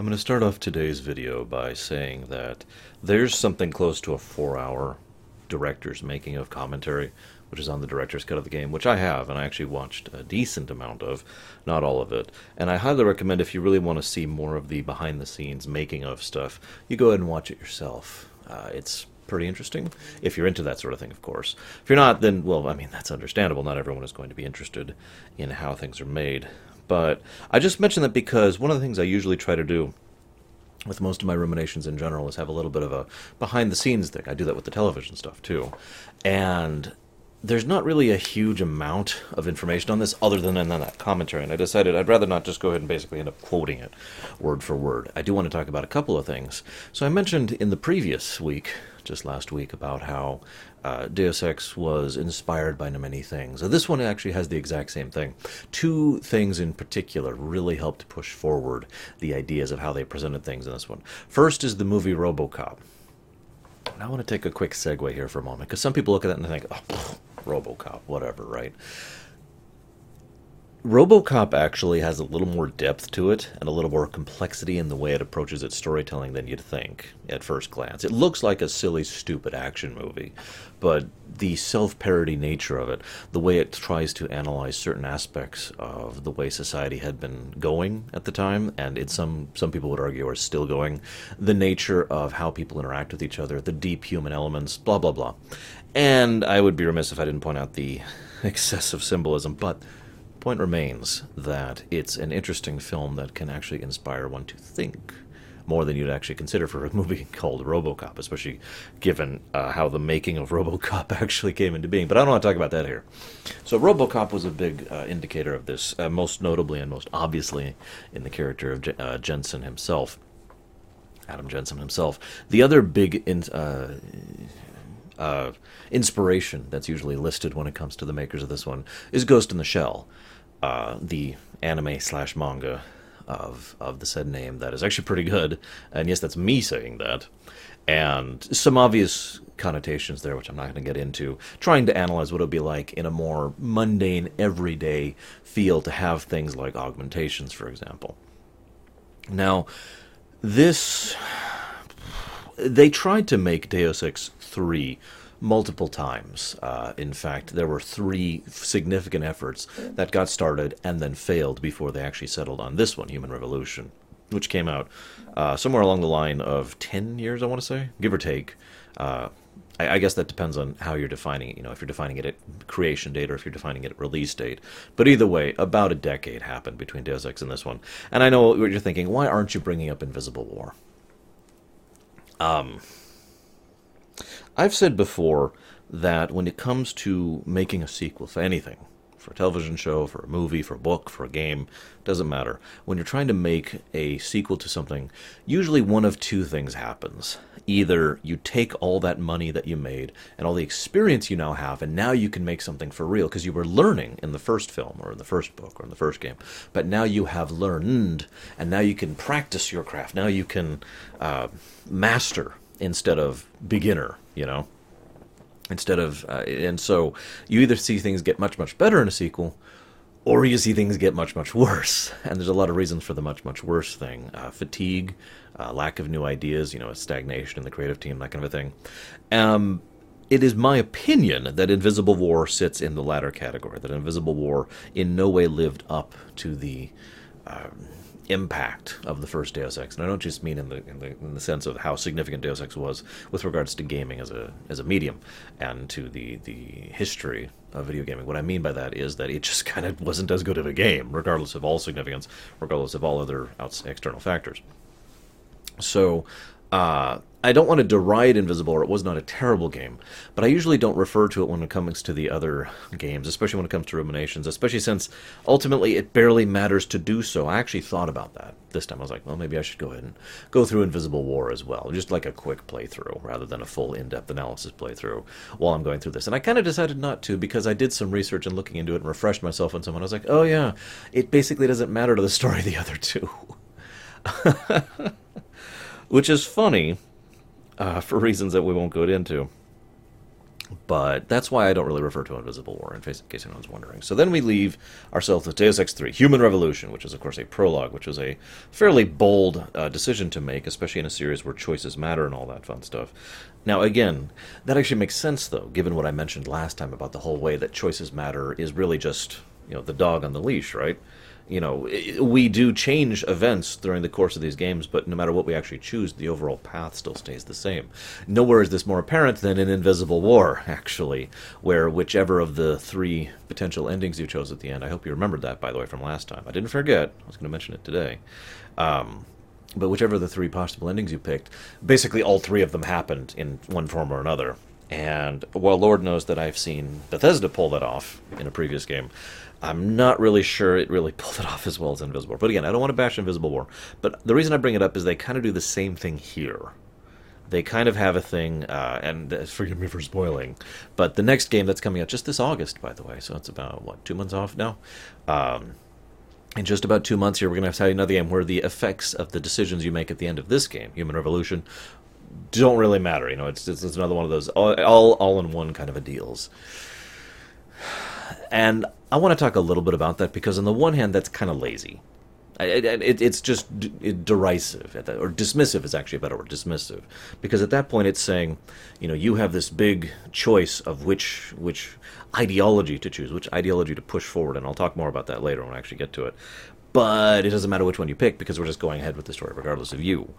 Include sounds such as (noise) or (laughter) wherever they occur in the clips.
I'm going to start off today's video by saying that there's something close to a four hour director's making of commentary, which is on the director's cut of the game, which I have, and I actually watched a decent amount of, not all of it. And I highly recommend if you really want to see more of the behind the scenes making of stuff, you go ahead and watch it yourself. Uh, it's pretty interesting if you're into that sort of thing, of course. If you're not, then, well, I mean, that's understandable. Not everyone is going to be interested in how things are made. But I just mention that because one of the things I usually try to do with most of my ruminations in general is have a little bit of a behind the scenes thing. I do that with the television stuff too. And there's not really a huge amount of information on this other than in that commentary. And I decided I'd rather not just go ahead and basically end up quoting it word for word. I do want to talk about a couple of things. So I mentioned in the previous week just last week about how uh, Deus Ex was inspired by many things. this one actually has the exact same thing. Two things in particular really helped push forward the ideas of how they presented things in this one. First is the movie Robocop. And I want to take a quick segue here for a moment because some people look at that and they think, oh, Robocop, whatever, right? RoboCop actually has a little more depth to it and a little more complexity in the way it approaches its storytelling than you'd think at first glance. It looks like a silly, stupid action movie, but the self parody nature of it, the way it tries to analyze certain aspects of the way society had been going at the time, and in some some people would argue are still going, the nature of how people interact with each other, the deep human elements, blah blah blah. And I would be remiss if I didn't point out the (laughs) excessive symbolism, but point remains that it's an interesting film that can actually inspire one to think more than you'd actually consider for a (laughs) movie called RoboCop, especially given uh, how the making of RoboCop (laughs) actually came into being. But I don't want to talk about that here. So RoboCop was a big uh, indicator of this, uh, most notably and most obviously in the character of J- uh, Jensen himself, Adam Jensen himself. The other big in, uh, uh, inspiration that's usually listed when it comes to the makers of this one is Ghost in the Shell uh, the anime slash manga of of the said name that is actually pretty good. And yes, that's me saying that. And some obvious connotations there, which I'm not going to get into, trying to analyze what it would be like in a more mundane, everyday feel to have things like augmentations, for example. Now, this. They tried to make Deus Ex 3 multiple times. Uh, in fact, there were three significant efforts that got started and then failed before they actually settled on this one, Human Revolution, which came out uh, somewhere along the line of 10 years, I want to say, give or take. Uh, I, I, guess that depends on how you're defining it. You know, if you're defining it at creation date or if you're defining it at release date. But either way, about a decade happened between Deus Ex and this one. And I know what you're thinking. Why aren't you bringing up Invisible War? Um, I've said before that when it comes to making a sequel for anything, for a television show, for a movie, for a book, for a game, doesn't matter. When you're trying to make a sequel to something, usually one of two things happens. Either you take all that money that you made and all the experience you now have, and now you can make something for real because you were learning in the first film or in the first book or in the first game. But now you have learned, and now you can practice your craft. Now you can uh, master instead of beginner, you know? Instead of, uh, and so you either see things get much, much better in a sequel, or you see things get much, much worse. (laughs) And there's a lot of reasons for the much, much worse thing uh, fatigue, uh, lack of new ideas, you know, stagnation in the creative team, that kind of a thing. Um, it is my opinion that Invisible War sits in the latter category, that Invisible War in no way lived up to the. Um, impact of the first Deus Ex, and I don't just mean in the, in the in the sense of how significant Deus Ex was with regards to gaming as a as a medium and to the the history of video gaming. What I mean by that is that it just (laughs) kind of wasn't as good of a game, regardless of all significance, regardless of all other external factors. So, uh, I don't want to deride Invisible, or it was not a terrible game, but I usually don't refer to it when it comes to the other games, especially when it comes to Ruminations, especially since ultimately it barely matters to do so. I actually thought about that this time. I was like, well, maybe I should go ahead and go through Invisible War as well, just like a quick playthrough rather than a full in depth analysis playthrough while I'm going through this. And I kind of decided not to because I did some research and looking into it and refreshed myself on someone. I was like, oh, yeah, it basically doesn't matter to the story of the other two. (laughs) Which is funny uh, (laughs) for reasons that we won't go into. But that's why I don't really refer to Invisible War, in case, anyone's wondering. So then we leave ourselves with Deus Ex 3, Human Revolution, which is, of course, a prologue, which is a fairly bold uh, decision to make, especially in a series where choices matter and all that fun stuff. Now, again, that actually makes sense, though, given what I mentioned last time about the whole way that choices matter is really just, you know, the dog on the leash, right? You know, we do change events during the course of these games, but no matter what we actually choose, the overall path still stays the same. Nowhere is this more apparent than in Invisible War, (laughs) actually, where whichever of the three potential endings you chose at the end, I hope you remembered that, by the way, from last time. I didn't forget, I was going to mention it today. Um, but whichever of the three possible endings you picked, basically all three of them happened in one form or another. And while Lord knows that I've seen Bethesda pull that off in a previous game, I'm not really sure it really (laughs) pulled it off as well as Invisible War. But again, I don't want to bash Invisible War. But the reason I bring it up is they kind of do the same thing here. They kind of have a thing, uh, and uh, (laughs) forgive me for spoiling, but the next game that's coming out just this August, by the way, so it's about, what, two months off now? Um, in just about two months here, we're going to have to have another game where the effects of the decisions you make at the end of this game, Human Revolution, don't really matter. You know, it's, it's, it's another one of those all, all, all in one kind of a deals. And I want to talk a little bit about that because, on the one hand, that's kind of lazy. It, it, it's just derisive, or dismissive is actually a better word, dismissive, because at that point it's saying, you know, you have this big choice of which which ideology to choose, which ideology to push forward, and I'll talk more about that later when I actually get to it. But it doesn't matter which one you pick because we're just going ahead with the story regardless of you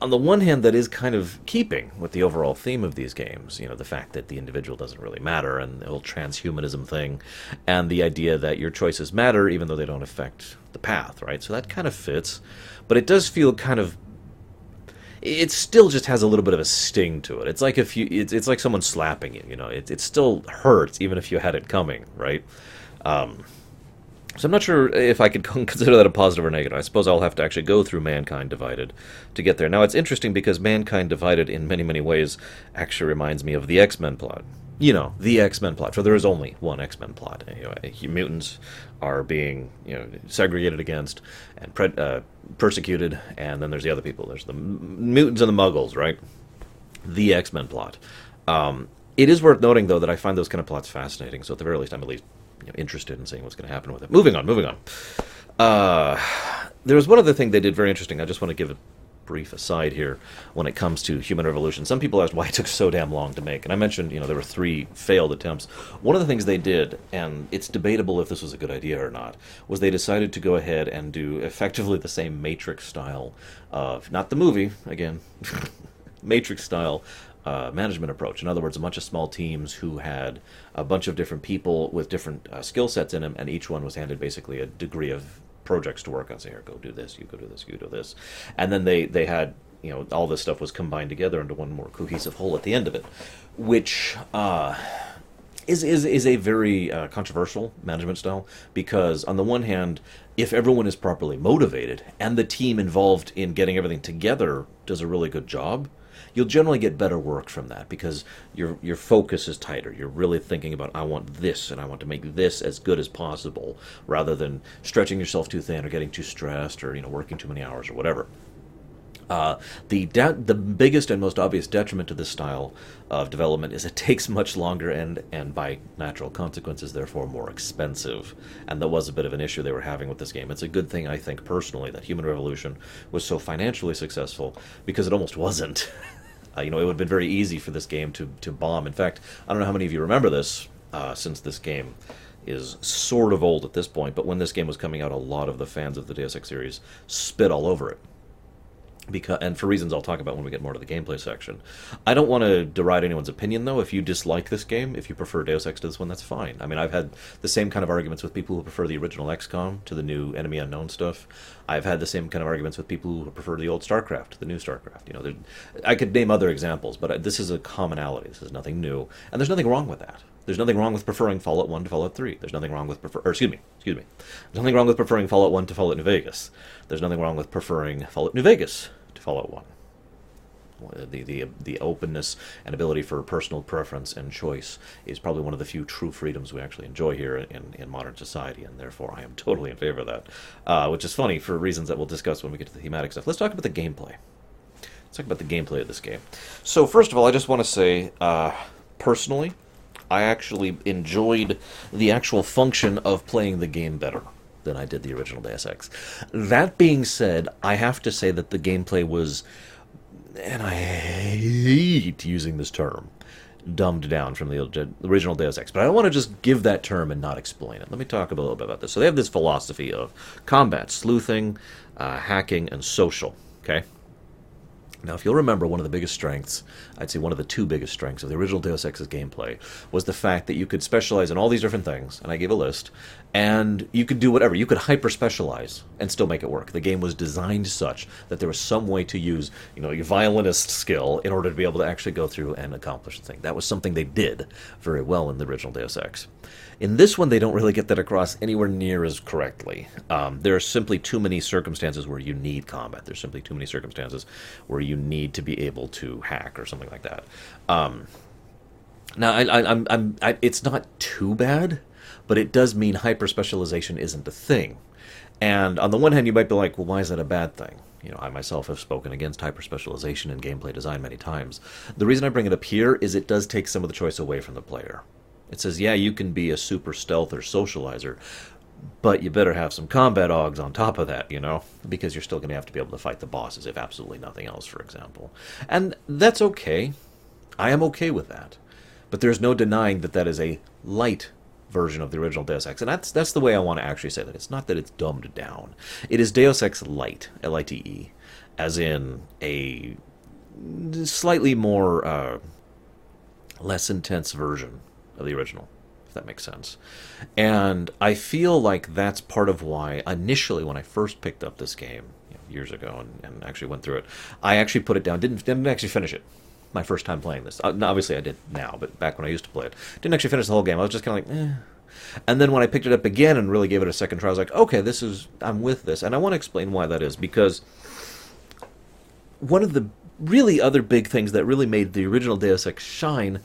on the one hand, that is kind of keeping with the overall theme of these games. You know, the fact that the individual doesn't really matter, and the whole transhumanism thing, and the idea that your choices matter even though they don't affect the path, right? So that kind of fits, but it does feel kind of. It still just has a little bit of a sting to it. It's like if you, it's, it's like someone slapping you. You know, it it still hurts even if you had it coming, right? Um, so I'm not sure if I could (laughs) consider that a positive or negative. I suppose I'll have to actually go through Mankind Divided to get there. Now it's interesting because Mankind Divided, in many many ways, actually reminds me of the X Men plot. You know, the X Men plot. For there is only one X Men plot. Anyway, mutants are being you know segregated against and pre- uh, persecuted, and then there's the other people. There's the m- mutants and the Muggles, right? The X Men plot. Um, it is worth noting, though, that I find those kind of plots fascinating. So at the very least, I'm at least you know, interested in seeing what's going to happen with it. Moving on, moving on. Uh, there was one other thing they did very interesting. I just want to give a brief aside here when it comes to Human Revolution. Some people asked why it took so damn long to make, and I mentioned you know there were three failed attempts. One of the things they did, and it's debatable if this was a good idea or not, was they decided to go ahead and do effectively the same Matrix style of not the movie again. (laughs) Matrix style uh, management approach. In other words, a bunch of small teams who had a bunch of different people with different uh, skill sets in them, and each one was handed basically a degree of projects to work on. Say, here, go do this, you go do this, you do this, and then they they had you know all this stuff was combined together into one more cohesive whole at the end of it, which. Uh, is, is, is a very uh, controversial management style because, on the one hand, if everyone is properly motivated and the team involved in getting everything together does a really good job, you'll generally get better work from that because your your focus is tighter. You're really thinking about I want this and I want to make this as good as possible rather than stretching yourself too thin or getting too stressed or you know working too many hours or whatever. Uh, the the biggest and most obvious detriment to this style of development is it (laughs) takes much longer and and by natural consequences therefore more expensive and that was a bit of an issue they were having with this game it's a good thing i think personally that human revolution was so financially successful because it almost wasn't (laughs) uh, you know it would have been very easy for this game to to bomb. In fact i don't know how many of you remember this uh, since this game is sort of old at this point but when this game was coming out a lot of the fans of the deus ex series spit all over it because and for reasons I'll talk about when we get more to the gameplay section. I don't want to deride anyone's opinion though. If you dislike this game, if you prefer Deus Ex to this one, that's fine. I mean, I've had the same kind of arguments with people who prefer the original XCOM to the new Enemy Unknown stuff. I've had the same kind of arguments with people who prefer the old StarCraft to the new StarCraft. You know, I could name other examples, but uh, this is a commonality. This is nothing new, and there's nothing wrong with that. There's nothing wrong with preferring Fallout 1 to Fallout 3. There's nothing wrong with prefer or excuse me, excuse me. There's nothing wrong with preferring Fallout 1 to Fallout New Vegas. There's nothing wrong with preferring Fallout New Vegas Fallout 1 the, the the openness and ability for personal preference and choice is probably one of the few true freedoms we actually enjoy here in, in modern society, and therefore I am totally in favor of that. Uh, which is funny for reasons that we'll discuss when we get to the thematic stuff. Let's talk about the gameplay. Let's talk about the gameplay of this game. So first of all, I just want to say. Uh, personally, I actually enjoyed the actual function of playing the game better than I did the original Deus Ex. That being said, I have to say that the gameplay was, and I hate using this term, dumbed down from the original Deus Ex. But I don't want to just give that term and not explain it. Let me talk a little bit about this. So they have this philosophy of combat, sleuthing, uh, hacking, and social. Okay. Now, if you'll remember, one of the biggest strengths, I'd say one of the two biggest strengths of the original Deus Ex's gameplay, was the fact that you could specialize in all these different things, and I gave a list, and you could do whatever. You could hyper specialize and still make it work. The game was designed such that there was some way to use, you know, your violinist skill in order to be able to actually go through and accomplish the thing. That was something they did very well in the original Deus Ex. In this one, they don't really get that across anywhere near as correctly. Um, there are simply too many circumstances where you need combat. There's simply too many circumstances where you need to be able to hack or something like that. Um, now, I, I, I'm, I'm, I, it's not too bad, but it does mean hyper specialization isn't a thing. And on the one hand, you might be like, well, why is that a bad thing? You know, I myself have spoken against hyper specialization in gameplay design many times. The reason I bring it up here is it does take some of the choice away from the player. It says, yeah, you can be a super stealth or socializer, but you better have some combat augs on top of that, you know, because you're still going to have to be able to fight the bosses, if absolutely nothing else, for example. And that's okay. I am okay with that. But there's no denying that that is a light version of the original Deus Ex, and that's that's the way I want to actually say that. It's not that it's dumbed down. It is Deus Ex Lite, L-I-T-E, as in a slightly more uh, less intense version of the original, if that makes sense. And I feel like that's part of why initially when I first picked up this game you know, years ago and, and, actually went through it, I actually put it down. Didn't didn't actually finish it. My first time playing this. Uh, obviously, I did now, but back when I used to play it, didn't actually finish the whole game. I was just kind of like, eh. And then when I picked it up again and really gave it a second try, I was like, okay, this is I'm with this, and I want to explain why that is because one of the really other big things that really made the original Deus Ex shine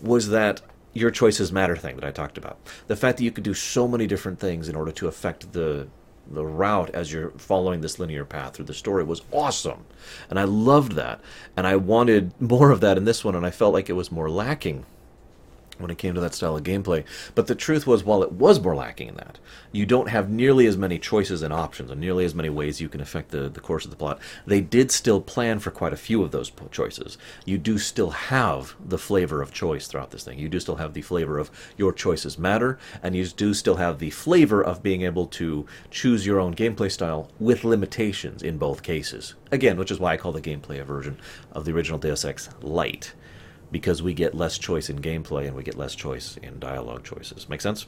was that your choices matter thing that I talked about. The fact that you could do so many different things in order to affect the the route as you're following this linear path through the story was awesome. And I loved that. And I wanted more of that in this one and I felt like it was more lacking when it came to that style of gameplay. But the truth was, while it was more lacking in that, you don't have nearly as many choices and options, and nearly as many ways you can affect the, the course of the plot. They did still plan for quite a few of those choices. You do still have the flavor of choice throughout this thing. You do still have the flavor of your choices matter, and you do still have the flavor of being able to choose your own gameplay style with limitations in both cases. Again, which is why I call the gameplay a version of the original Deus Ex Lite because we get less choice in gameplay and we get less choice in dialogue choices. Make sense?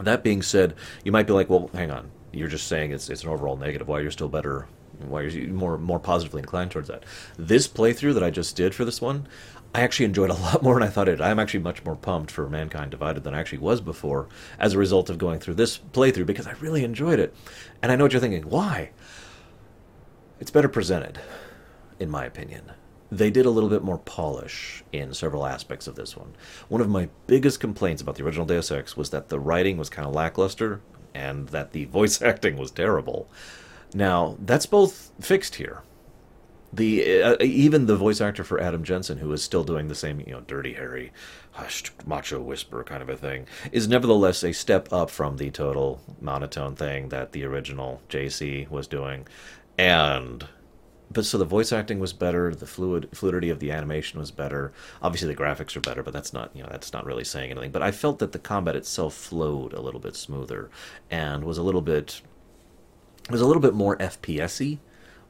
That being said, you might be like, well, hang on. You're just saying it's, it's an overall negative. Why you're still better? Why you're more more positively inclined towards that? This playthrough that I just did for this one, I actually enjoyed a (laughs) lot more than I thought it. I'm actually much more pumped for Mankind Divided than I actually was before as a result of going through this playthrough because I really enjoyed it. And I know what you're thinking. Why? It's better presented, in my opinion they did a little bit more polish in several aspects of this one. One of my biggest complaints about the original Deus Ex was that the writing was kind of lackluster and that the (laughs) voice acting was terrible. Now, that's both fixed here. The uh, even the voice actor for Adam Jensen, who is still doing the same, you know, dirty, hairy, hushed, macho whisper kind of a thing, is nevertheless a step up from the total monotone thing that the original JC was doing, and but so the voice acting was better, the fluid fluidity of the animation was better. Obviously, the graphics are better, but that's not you know that's not really saying anything. But I felt that the combat itself flowed a little bit smoother and was a little bit was a little bit more FPSy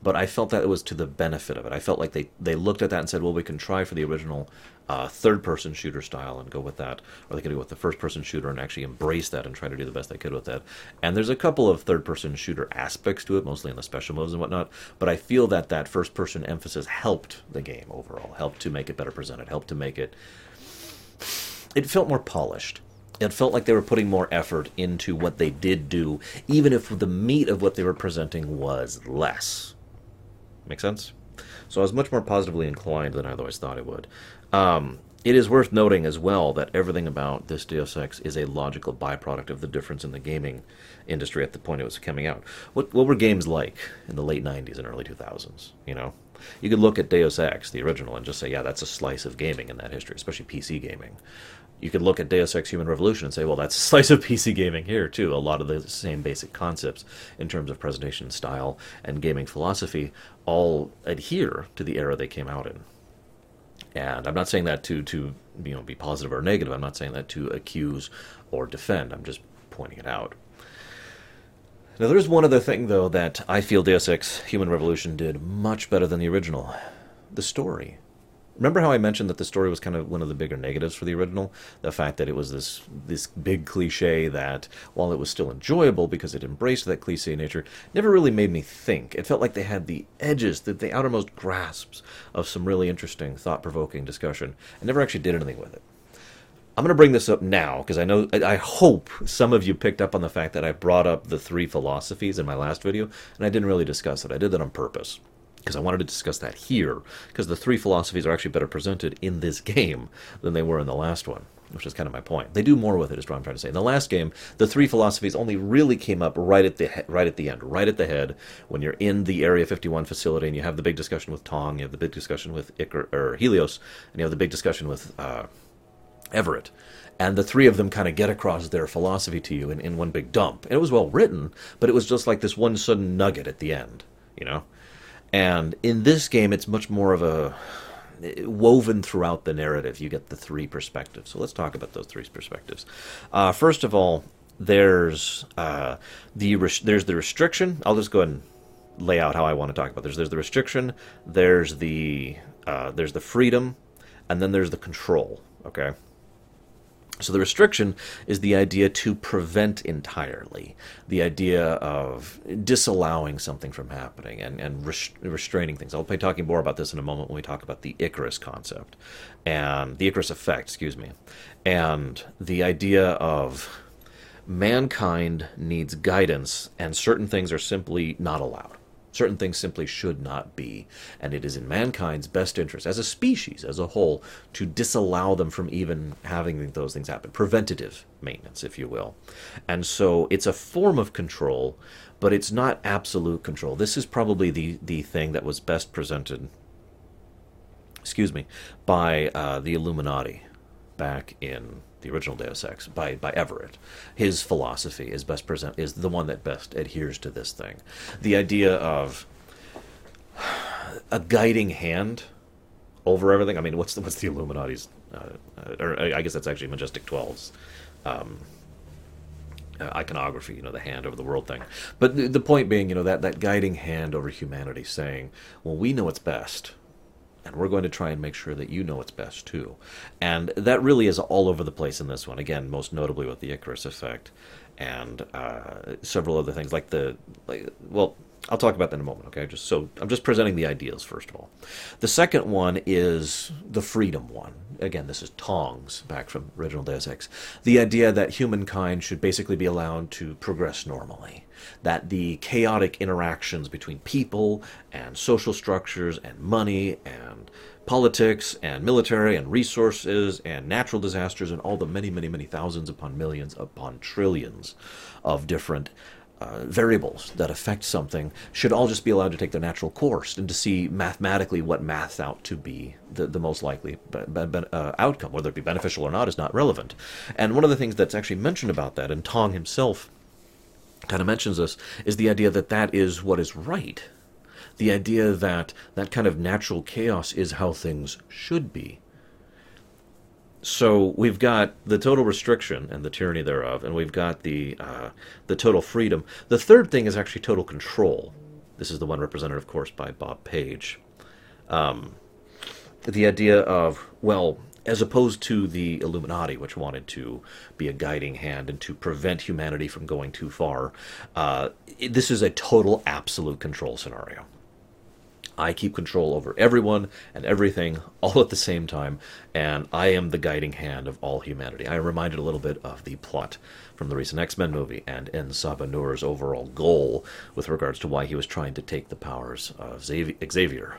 but I felt that it was to the benefit of it. I felt like they, they looked at that and said, well, we can try for the original uh, third person shooter style and go with that, or they could go with the first person shooter and actually embrace that and try to do the best they could with that. And there's a couple of third person shooter aspects to it, mostly in the special moves and whatnot, but I feel that that first person emphasis helped the game overall, helped to make it better presented, helped to make it. It felt more polished it felt like they were putting more effort into what they did do, even if the meat of what they were presenting was less. Make sense? So I was much more positively inclined than I otherwise thought it would. Um, it is worth noting as well that everything about this Deus Ex is a logical byproduct of the difference in the gaming industry at the point it was coming out. What what were games like in the late '90s and early 2000s? You know, you could look at Deus Ex, the original, and just say, yeah, that's a slice of gaming in that history, especially PC gaming. You could look at Deus Ex Human Revolution and say, well, that's a (laughs) slice of PC gaming here, too. A lot of the same basic concepts in terms of presentation style and gaming philosophy all adhere to the era they came out in. And I'm not saying that to, to you know, be positive or negative. I'm not saying that to accuse or defend. I'm just pointing it out. Now, there's one other thing, though, that I feel Deus Ex Human Revolution did much better than the original the story. Remember how I mentioned that the story was kind of one of the bigger negatives for the original? The fact that it was this this big cliche that, while it was still enjoyable because it embraced that cliche nature, never really made me think. It felt like they had the edges, the, the outermost grasps of some really interesting, thought provoking discussion, and never actually did anything with it. I'm going to bring this up now because I know I hope some of you picked up on the fact that I brought up the three philosophies in my last video and I didn't really discuss it. I did that on purpose because I wanted to discuss that here because the three philosophies are actually better presented in this game than they were in the last one, which is kind of my point. They do more with it, is what I'm trying to say. In the last game, the three philosophies only really came up right at the right at the end, right at the head when you're in the Area 51 facility and you have the big discussion with Tong, you have the big discussion with Icar or Helios, and you have the big discussion with. Uh, Everett. And the three of them kind of get across their philosophy to you in, in one big dump. And it was well written, but it was just like this one sudden nugget at the end, you know? And in this game, it's much more of a woven throughout the narrative. You get the three perspectives. So let's talk about those three perspectives. Uh, first of all, there's uh, the res- there's the restriction. I'll just go ahead and lay out how I want to talk about. this. there's the restriction. There's the uh, there's the freedom, and then there's the control. Okay. So the restriction is the idea to prevent entirely, the idea of disallowing something from happening and, and restraining things. I'll be talking more about this in a moment when we talk about the Icarus concept and the Icarus effect, excuse me, and the idea of mankind needs guidance and certain things are simply not allowed. Certain things simply should not be, and it is in mankind's best interest, as a species, as a whole, to disallow them from even having those things happen. Preventative maintenance, if you will. And so it's a form of control, but it's not absolute control. This is probably the, the thing that was best presented, excuse me, by uh, the Illuminati back in the original Deus Ex by by Everett. His philosophy is best present is the one that best adheres to this thing. The idea of a guiding hand over everything. I mean, what's the what's the Illuminati's? Uh, or I guess that's actually Majestic 12's um, uh, iconography. You know, the hand over the world thing. But the, the point being, you know, that that guiding hand over humanity, saying, "Well, we know what's best." And we're going to try and make sure that you know what's best too. And that really is all over the place in this one. Again, most notably with the Icarus effect and uh, several other things like the like. Well, I'll talk about that in a moment. Okay, just so I'm just presenting the ideas first of all. The second one is the freedom one. Again, this is Tongs back from original Deus Ex. The idea that humankind should basically be allowed to progress normally that the chaotic interactions between people and social structures and money and politics and military and resources and natural disasters and all the many, many, many thousands upon millions upon trillions of different uh, variables that affect something should all just be allowed to take their natural course and to see mathematically what maths out to be the, the most likely be, be, uh, outcome. Whether it be beneficial or not is not relevant. And one of the things that's actually mentioned about that, and Tong himself kind of mentions this is the idea that that is what is right. The idea that that kind of natural chaos is how things should be. So we've got the total restriction and the tyranny thereof, and we've got the uh, the total freedom. The third thing is actually total control. This is the one represented, of course, by Bob Page. Um, the idea of well, as opposed to the Illuminati, which wanted to be a guiding hand and to prevent humanity from going too far. Uh, this is a total absolute control scenario. I keep control over everyone and everything (laughs) all at the same time, and I am the guiding hand of all humanity. I am reminded a little bit of the plot from the recent X Men movie and En Sabah Nur's overall goal with regards to why he was trying to take the powers of Xavier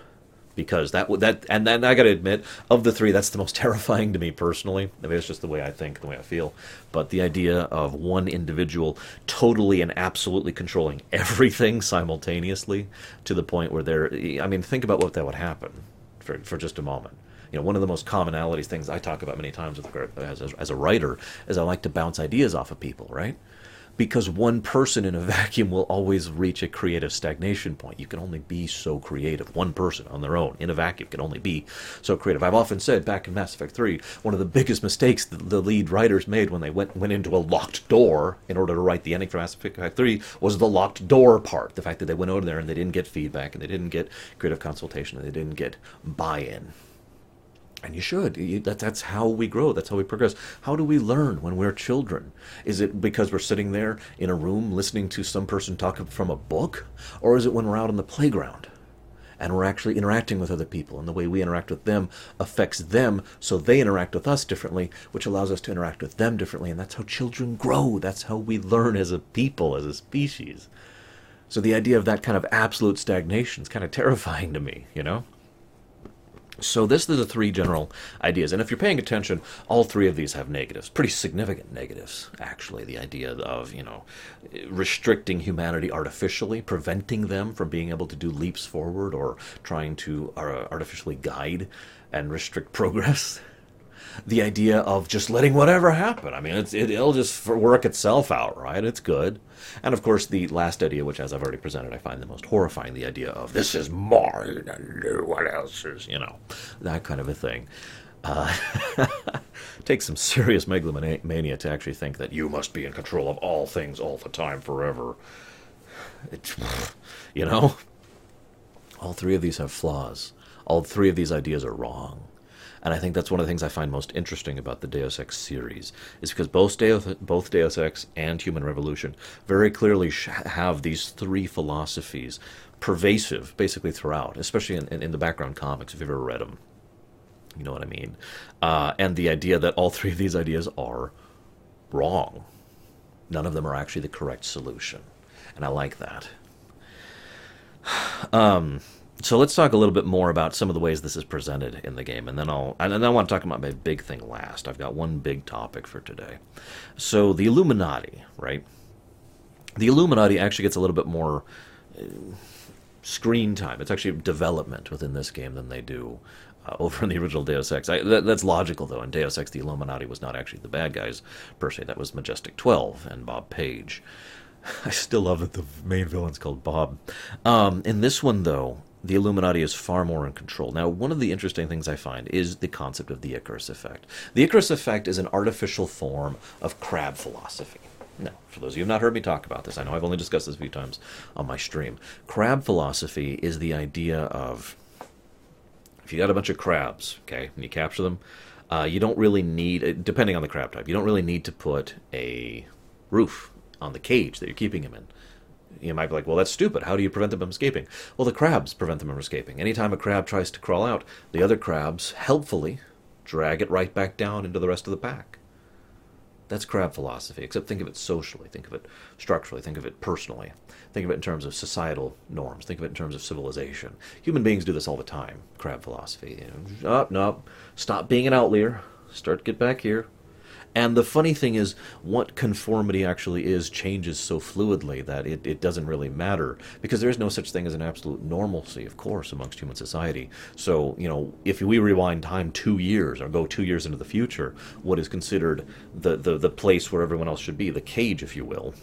because that that and then I got to admit, of the three, that's the most (laughs) terrifying to me personally. I mean, it's just the way I think, the way I feel. But the idea of one individual totally and absolutely controlling (laughs) everything simultaneously to the point where they're, I mean, think about what that would happen for for just a moment you know, one of the most commonalities things I talk about many times with, as, as a writer is I like to bounce ideas off of people, right? Because one person in a (laughs) vacuum will always reach a creative stagnation point. You can only be so creative. One person on their own in a vacuum can only be so creative. I've often said back in Mass Effect 3, one of the biggest mistakes the, the lead writers made when they went went into a locked door in order to write the ending for Mass Effect 3 was the locked door part. The fact that they went over there and they didn't get feedback and they didn't get creative consultation and they didn't get buy-in and you should. You, that, that's how we grow. That's how we progress. How do we learn when we're children? Is it because we're sitting there in a room listening to some person talk from a book? Or is it when we're out on the playground and we're actually interacting with other people and the way we interact with them affects them so they interact with us differently, which allows us to interact with them differently. And that's how children grow. That's how we learn as a people, as a species. So the idea of that kind of absolute stagnation is kind of terrifying to me, you know? So this are the three general ideas, and if you're paying attention, all three of these have negatives, pretty significant negatives. Actually, the idea of you know restricting humanity artificially, preventing them from being able to do leaps forward, or trying to uh, artificially guide and restrict progress (laughs) the idea of just letting whatever happen. I mean, it, will just work itself out, right? It's good. And of course, the last idea, which as I've already presented, I find the most horrifying the idea of this is mine and what else is, you know, that kind of a thing. Uh, (laughs) takes some serious megalomania to actually think that you must be in control of all things all the time forever. It, (sighs) you know? All three of these have flaws. All three of these ideas are wrong. And I think that's one of the things I find most interesting about the Deus Ex series, is because both Deus, both Deus Ex and Human Revolution very clearly have these three philosophies pervasive basically throughout, especially in, in, in, the background comics, if you've ever read them. You know what I mean? Uh, and the idea that all three of these ideas are wrong. None of them are actually the correct solution. And I like that. (sighs) Um, so let's talk a little bit more about some of the ways this is presented in the game, and then I'll and then I want to talk about my big thing last. I've got one big topic for today. So the Illuminati, right? The Illuminati actually gets a little bit more uh, screen time. It's actually development within this game than they do uh, (laughs) over in the original Deus Ex. I, that, that's logical though. In Deus Ex, the Illuminati was not actually the bad guys per se. That was Majestic Twelve and Bob Page. (laughs) I still love that the main villain's called Bob. Um, in this one, though, the Illuminati is far more in control. Now, one of the interesting things I find is the concept of the Icarus effect. The Icarus effect is an artificial form of crab philosophy. Now, for those of you who have not heard me talk about this, I know I've only discussed this a few times on my stream. Crab philosophy is the idea of if you got a bunch of crabs, okay, and you capture them, uh, you don't really need, depending on the crab type, you don't really need to put a roof on the cage that you're keeping them in you might be like, well, that's stupid. How do you prevent them from escaping? Well, the crabs prevent them from escaping. Anytime a crab tries to crawl out, the other crabs helpfully drag it right back down into the rest of the pack. That's crab philosophy, except think of it socially, think of it structurally, think of it personally, think of it in terms of societal norms, think of it in terms of civilization. Human beings do this all the time, crab philosophy. You know, oh, no, stop being an outlier, start get back here, and the funny thing is, what conformity actually is changes so fluidly that it, it doesn't really matter because there is no such thing as an absolute normalcy, of course, amongst human society. So, you know, if we rewind time two years or go two years into the future, what is considered the, the, the place where everyone else should be, the cage, if you will,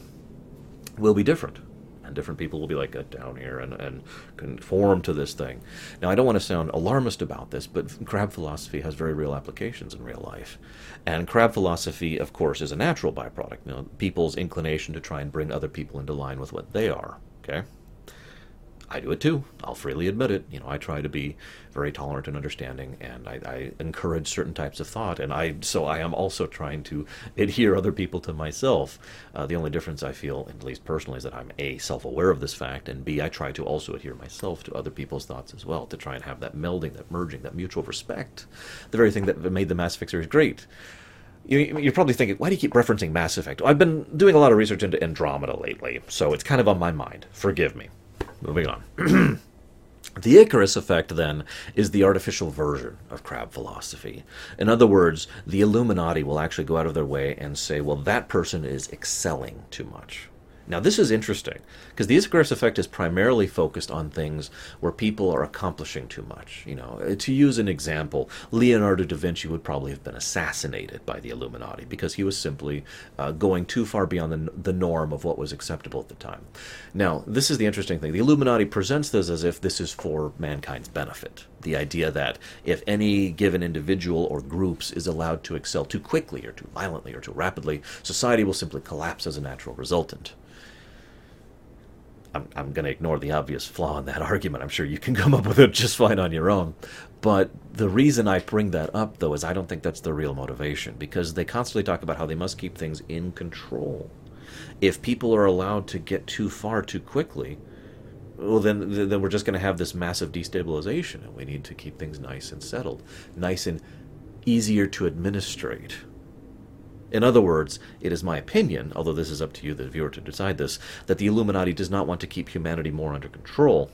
will be different and different people will be like, get down here and, and conform to this thing. Now, I don't want to sound alarmist about this, but crab philosophy has very real applications in real life. And crab philosophy, of course, is a natural byproduct. You know, people's inclination to try and bring other people into line with what they are. Okay? I do it too. I'll freely admit it. You know, I try to be very tolerant and understanding, and I, I, encourage certain types of thought. And I, so I am also trying to (laughs) adhere other people to myself. Uh, the only difference I feel, at least personally, is that I'm a self-aware of this fact, and b I try to also adhere myself to other people's thoughts as well, to try and have that melding, that merging, that mutual respect. The very thing that made the Mass Effect series great. You, are probably thinking, why do you keep referencing Mass Effect? I've been doing a lot of research into Andromeda lately, so it's kind of on my mind. Forgive me. Moving on. (clears throat) The Icarus effect, then, is the artificial version of crab philosophy. In other words, the Illuminati will actually go out of their way and say, well, that person is excelling too much. Now, this is interesting because the Icarus effect is primarily focused on things where people are accomplishing too much. You know, uh, to use an example, Leonardo da Vinci would probably have been assassinated by the Illuminati because he was simply uh, going too far beyond the, the norm of what was acceptable at the time. Now, this is the interesting thing. The Illuminati presents this as if this is for mankind's benefit. The idea that if any given individual or groups is allowed to excel too quickly or too violently or too rapidly, society will simply collapse as a natural resultant. I'm, I'm going to ignore the obvious flaw in that (laughs) argument. I'm sure you can come up with it just fine on your own. But the reason I bring that up, though, is I don't think that's the real motivation because they constantly talk about how they must keep things in control. If people are allowed to get too far too quickly, well, then, then we're just going to have this massive destabilization, and we need to keep things nice and settled, nice and easier to administrate. In other words, it is my opinion, although this is up to you, the viewer, to decide this, that the Illuminati does not want to keep humanity more under control,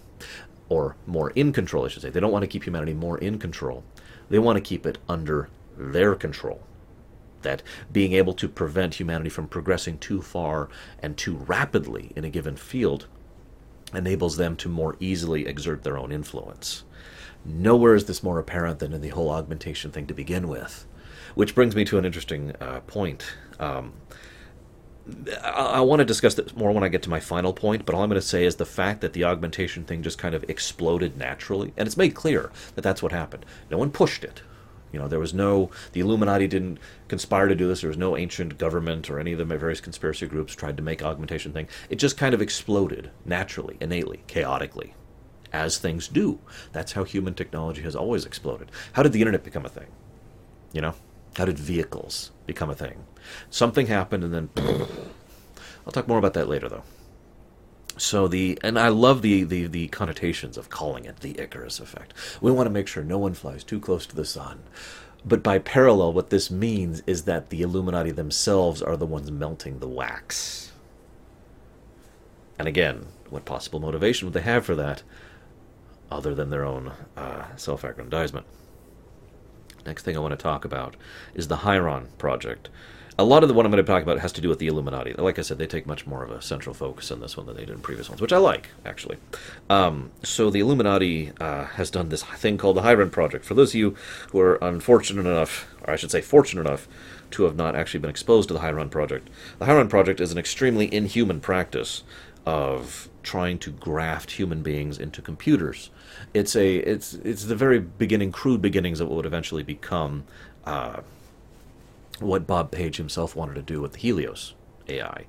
or more in control, I should say. They don't want to keep humanity more in control. They want to keep it under their control. That being able to prevent humanity from progressing too far and too rapidly in a given field enables them to more easily exert their own influence. Nowhere is this more apparent than in the whole augmentation thing to begin with. Which brings me to an interesting uh, point. Um, I, I want to discuss this more when I get to my final point, but all I'm going to say is the fact that the augmentation thing just kind of exploded naturally, and it's made clear that that's what happened. No one pushed it. You know, there was no, the Illuminati didn't conspire to do this. There was no ancient government or any of the various conspiracy groups tried to make augmentation thing. It just kind of exploded naturally, innately, chaotically, as things do. That's how human technology has always exploded. How did the internet become a thing? You know? How did vehicles become a thing? Something happened and then. (clears throat) I'll talk more about that later, though. So the and I love the, the the connotations of calling it the Icarus effect. We want to make sure no one flies too close to the sun. But by parallel, what this means is that the Illuminati themselves are the ones melting the wax. And again, what possible motivation would they have for that, other than their own uh, self-aggrandizement? Next thing I want to talk about is the Hyron project. A lot of the what I'm going to talk about has to do with the Illuminati. Like I said, they take much more of a central focus in this one than they did in previous ones, which I like, actually. Um, so the Illuminati uh, has done this thing called the Hyron Project. For those of you who are unfortunate enough, or I should say fortunate enough, to have not actually been exposed to the Hyron Project, the Hyron Project is an extremely inhuman practice of trying to graft human beings into computers. It's a it's it's the very beginning, crude beginnings of what would eventually become uh, what Bob Page himself wanted to do with the Helios AI,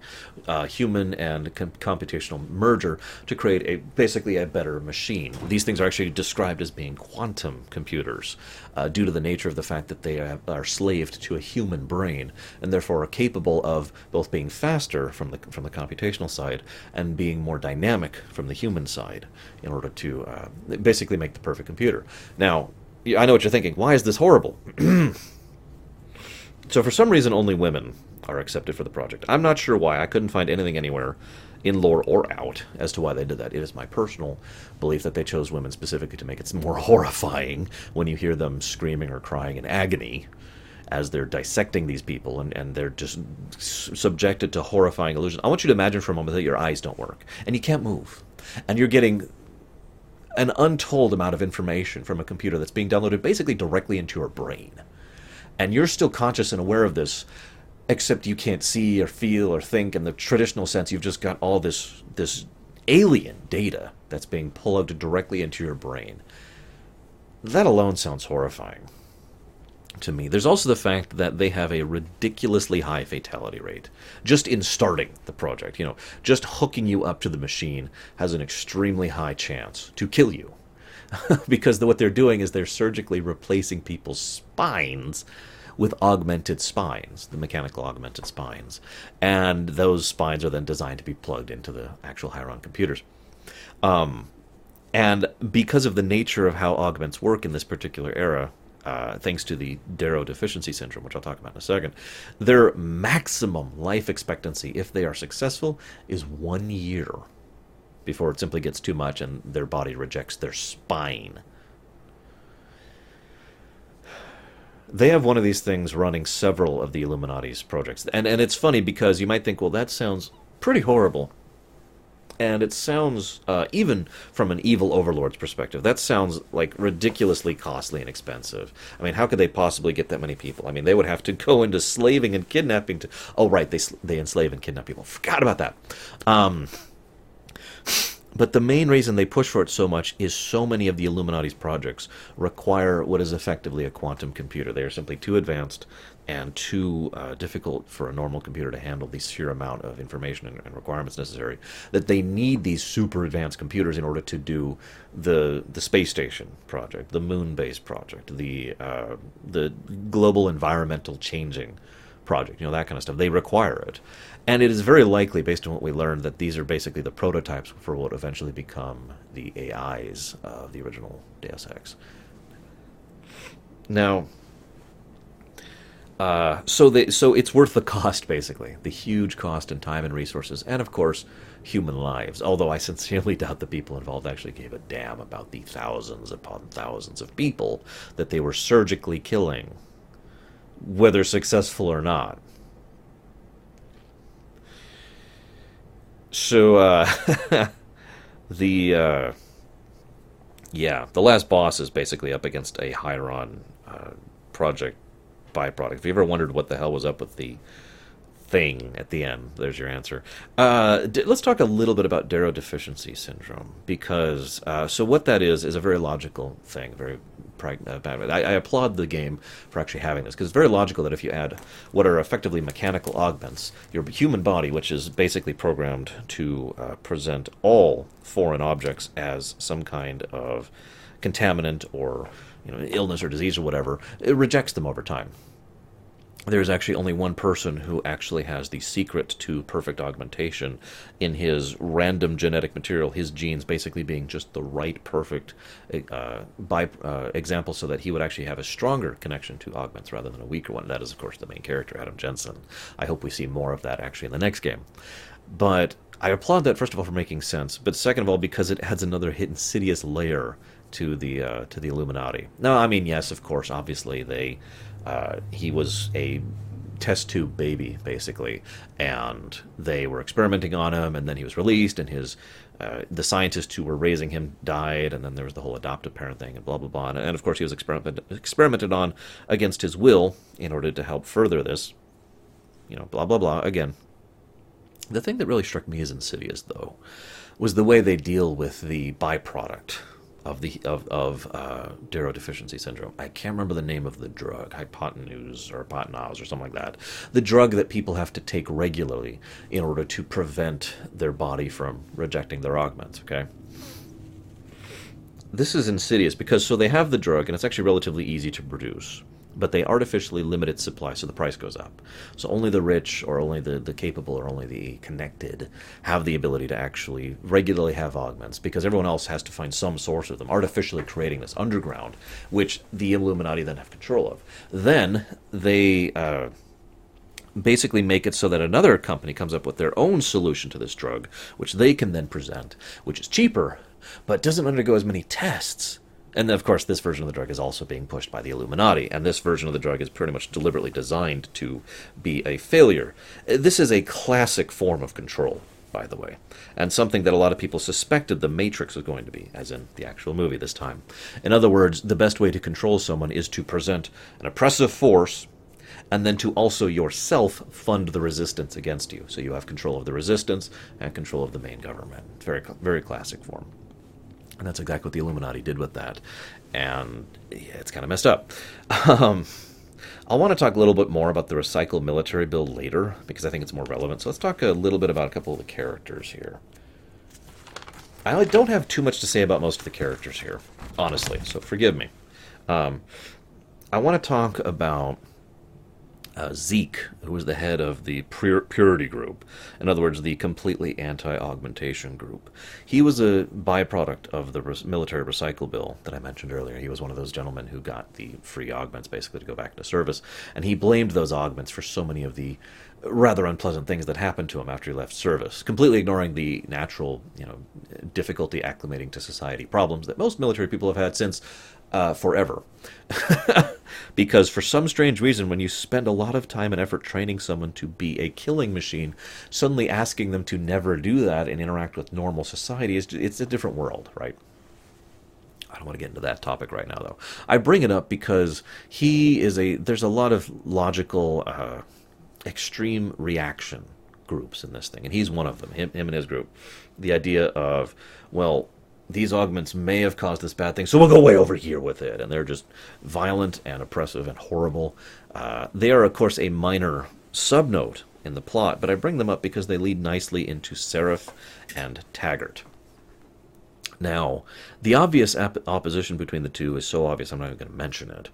uh, human and com- computational merger to create a basically a better machine. These things are actually described as being quantum computers uh, due to the nature of the fact that they are, are slaved to a human brain and therefore are capable of both being faster from the from the computational side and being more dynamic from the human side in order to uh, basically make the perfect computer. Now, I know what you're thinking. Why is this horrible? (clears throat) so for some reason, only women are accepted for the project. I'm not sure why. I couldn't find anything anywhere in lore or out as to why they did that. It is my personal belief that they chose women specifically to make it more (laughs) horrifying when you hear them screaming or crying in agony as they're dissecting these people and, and they're just subjected to horrifying illusions. I want you to imagine for a moment that your eyes don't work and you can't move and you're getting an untold amount of information from a computer that's being downloaded basically directly into your brain. And you're still conscious and aware of this except you can't see or feel or think in the traditional sense you've just got all this this alien data that's being pulled directly into your brain. That alone sounds horrifying to me. There's also the fact that they have a ridiculously high fatality rate just in starting the project. You know just hooking you up to the machine has an extremely high chance to kill you (laughs) because what they're doing is they're surgically replacing people's spines with augmented spines, the mechanical augmented spines. And those spines are then designed to be plugged into the actual Hyron computers. Um, and because of the nature of how augments work in this particular era, uh, thanks to the Darrow deficiency syndrome, which I'll talk about in a second, their maximum life expectancy, if they are successful, is one year. before it simply gets too much and their body rejects their spine. They have one of these things running several of the Illuminati's projects. And, and it's funny because you might think, well, that sounds pretty horrible. And it sounds, uh, even from an evil overlord's perspective, that sounds like ridiculously costly and expensive. I mean, how could they possibly get that many people? I mean, they would have to (laughs) go into slaving and kidnapping to. Oh, right, they they enslave and kidnap people. Forgot about that. Um, but the main reason they push for it so much is so many of the Illuminati's projects require what is effectively a quantum computer. They are simply too advanced and too uh, difficult for a normal computer to handle the sheer amount of information and, and, requirements necessary that they need these super advanced computers in order to do the the space station project, the moon base project, the uh, the global environmental changing project, you know that kind of stuff. They require it, and it is very likely, based on what we learned, that these are basically the prototypes for what eventually become the AIs of the original Deus Ex. Now, uh, so so it's worth the cost, basically, the huge cost in time and resources, and of course, human lives. Although I sincerely (laughs) doubt the people involved actually gave a damn about the thousands upon thousands of people that they were surgically killing, whether successful or not. So uh, (laughs) the uh, yeah, the last boss is basically up against a Hyron uh, project byproduct. If you ever wondered what the hell was up with the thing at the end, there's your answer. Uh, d- let's talk a little bit about Darrow deficiency syndrome because uh, so what that is is a very logical thing, very uh, I, I, applaud the game for actually having this because it's very logical that if you add what are effectively mechanical augments, your human body, which is basically programmed to uh, present all foreign objects as some kind of contaminant or you know illness or disease or whatever, it rejects them over time there's actually only one person who actually has the secret to perfect augmentation in his random genetic material, his genes basically being just the right perfect uh, by, uh, example so that he would actually have a stronger connection to augments rather than a weaker one. That is, of course, the main character, Adam Jensen. I hope we see more of that actually in the next game. But I applaud that, first of all, for making sense, but second of all, because it adds another insidious layer to the uh, to the Illuminati. Now, I mean yes, of course, obviously they uh, he was a test tube baby basically and they were experimenting on him and then he was released and his uh, the scientists who were raising him died and then there was the whole adoptive parent thing and blah blah blah. And, of course he was experiment, experimented on against his will in order to help further this you know blah blah blah. Again the thing that really struck me as insidious though was the way they deal with the byproduct of the of of uh, deficiency syndrome. I can't remember the name of the drug, hypotenuse or hypotenuse or something like that. The drug that people have to take regularly in order to prevent their body from rejecting their augments. Okay. This is insidious because so they have the drug and it's actually relatively easy to produce but they artificially limit its supply, so the price goes up. So only the rich, or only the, the capable, or only the connected have the ability to actually regularly have augments, because everyone else has to find some source of them, artificially creating this underground, which the Illuminati then have control of. Then they. Uh, basically make it so that another company comes up with their own solution to this drug, which they can then present, which is cheaper, but doesn't undergo as many tests and of course, this version of the drug is also being pushed by the Illuminati, and this version of the drug is pretty much deliberately designed to be a failure. Uh, this is a classic form of control, by the way, and something that a lot of people suspected the Matrix was going to be, as in the actual movie this time. In other words, the best way to control someone is to present an oppressive force and then to also yourself fund the resistance against you. So you have control of the resistance and control of the main government. Very, very classic form. And that's exactly what the Illuminati did with that. And yeah, it's kind of messed up. (laughs) Um, I'll want to talk a little bit more about the recycled military bill later because I think it's more relevant. So let's talk a little bit about a couple of the characters here. I don't have too much to say about most of the characters here, honestly, so forgive me. Um, I want to talk about uh, Zeke, who was the head of the pur- purity group, in other words, the completely anti augmentation group. He was a byproduct of the res- military recycle bill that I mentioned earlier. He was one of those gentlemen who got the free augments basically to go back into service, and he blamed those augments for so many of the rather unpleasant things that happened to him after he left service, completely ignoring the natural, you know, difficulty acclimating to society problems that most military people have had since uh, forever. (laughs) because for some strange reason, when you spend a lot of time and effort training someone to be a killing machine, suddenly asking them to never do that and interact with normal society is it's a different world, right? I don't want to get into that topic right now, though. I bring it up because he is a. There's a lot of logical, uh, extreme reaction groups in this thing, and he's one of them. Him, him and his group. The idea of, well, these augments may have caused this bad thing, so we'll go way over here with it. And they're just violent and oppressive and horrible. Uh, they are, of course, a minor subnote in the plot, but I bring them up because they lead nicely into Sarif and Taggart. Now, the obvious ap- opposition between the two is so obvious I'm not even going to mention it,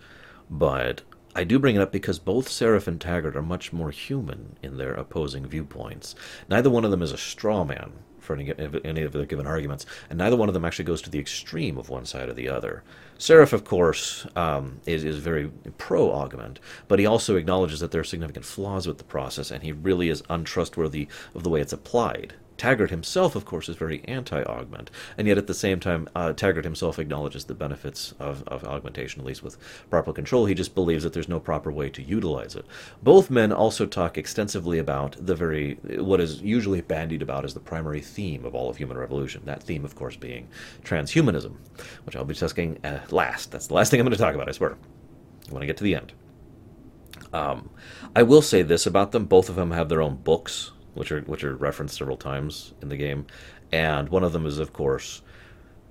but I do bring it up because both Sarif and Taggart are much more human in their opposing viewpoints. Neither one of them is a straw man, for any, any of the given arguments, and neither one of them actually goes to the extreme of one side or the other. Sarif, of course, um, is, is very pro augment, but he also acknowledges that there are significant flaws with the process, and he really is untrustworthy of the way it's applied. Taggart himself, of course, is very anti-augment, and yet at the same time, uh, Taggart himself acknowledges the benefits of, of augmentation, at least with proper control. He just believes that there's no proper way to utilize it. Both men also talk extensively about the very what is usually bandied about as the primary theme of all of human revolution. That theme, of course, being transhumanism, which I'll be discussing uh, last. That's the last thing I'm going to talk about. I swear. When I get to the end. Um, I will say this about them: both of them have their own books which are which are referenced several times in the game, and one of them is of course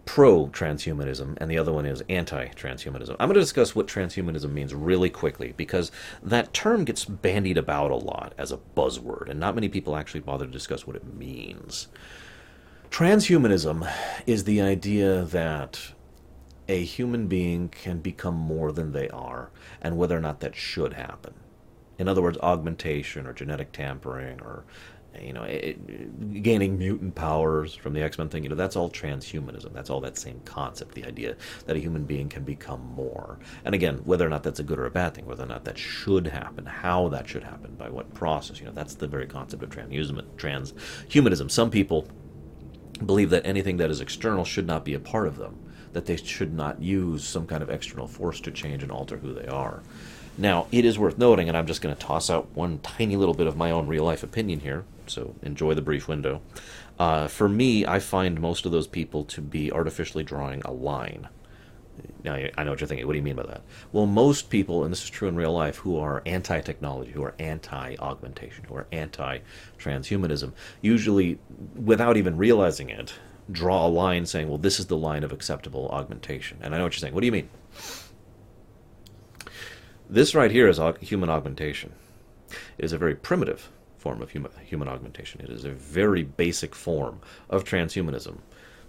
pro transhumanism, and the other one is anti transhumanism. I'm going to discuss what transhumanism means really quickly because that term gets bandied about a lot as a buzzword, and not many people actually bother to discuss what it means. Transhumanism is the idea that a human being can become more than they are, and whether or not that should happen. In other words, augmentation or genetic tampering or you know, it, gaining mutant powers from the X Men thing, you know, that's all transhumanism. That's all that same concept, the idea that a human being can become more. And again, whether or not that's a good or a bad thing, whether or not that should happen, how that should happen, by what process, you know, that's the very concept of transhumanism. Some people believe that anything that is external should not be a part of them, that they should not use some kind of external force to change and alter who they are. Now, it is worth noting, and I'm just going to toss out one tiny little bit of my own real life opinion here, so enjoy the brief window. Uh, for me, I find most of those people to be artificially drawing a line. Now, I know what you're thinking. What do you mean by that? Well, most people, and this is true in real life, who are anti technology, who are anti augmentation, who are anti transhumanism, usually, without even realizing it, draw a line saying, well, this is the line of acceptable augmentation. And I know what you're saying. What do you mean? This right here is human augmentation. It is a very primitive form of human, human augmentation. It is a very basic form of transhumanism.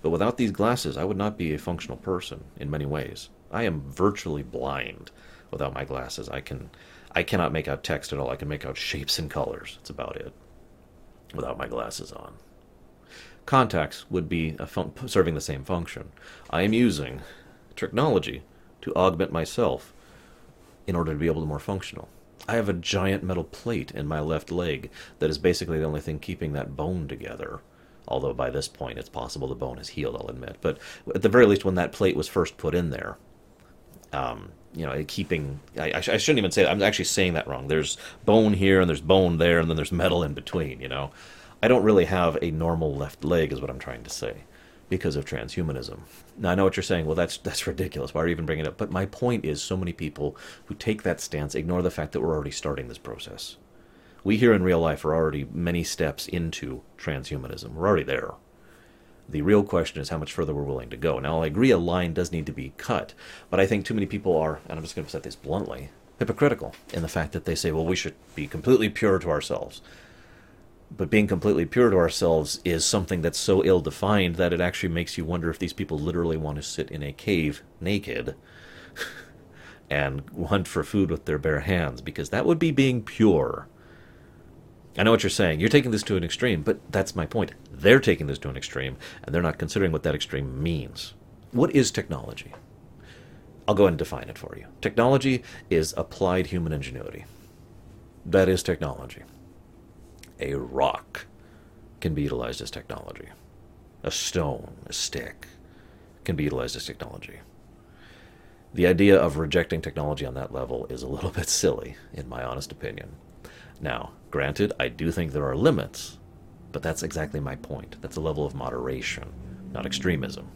But without these glasses, I would not be a functional person in many ways. I am virtually blind without my glasses. I can I cannot make out text at all. I can make out shapes and colors. That's about it. Without my glasses on. Contacts would be fun- serving the same function. I am using technology to augment myself in order to be able to more functional. I have a giant metal plate in my left leg that is basically the only thing keeping that bone together. Although by this point it's possible the bone is healed, I'll admit. But at the very least, when that plate was first put in there, um, you know, keeping. I, I, shouldn't even say that. I'm actually saying that wrong. There's bone here, and there's bone there, and then there's metal in between, you know. I don't really have a normal left leg, is what I'm trying to say because of transhumanism. Now I know what you're saying. Well, that's that's ridiculous. Why are you even bringing it up? But my point is, so many people who take that stance ignore the fact that we're already starting this process. We here in real life are already many steps into transhumanism. We're already there. The real question is how much further we're willing to go. Now, I agree a line does need to be cut, but I think too many people are, and I'm just going to set this bluntly, hypocritical in the fact that they say, well, we should be completely pure to ourselves but being completely pure to ourselves is something that's so ill defined that it actually makes you wonder if these people literally want to sit in a cave naked (laughs) and hunt for food with their bare hands, because that would be being pure. I know what you're saying. You're taking this to an extreme, but that's my point. They're taking this to an extreme, and they're not considering what that extreme means. What is technology? I'll go ahead and define it for you. Technology is applied human ingenuity. That is technology. A rock can be utilized as technology. A stone, a stick, can be utilized as technology. The idea of rejecting technology on that level is a little (laughs) bit silly, in my honest opinion. Now, granted, I do think there are limits, but that's exactly my point. That's a level of moderation, not extremism.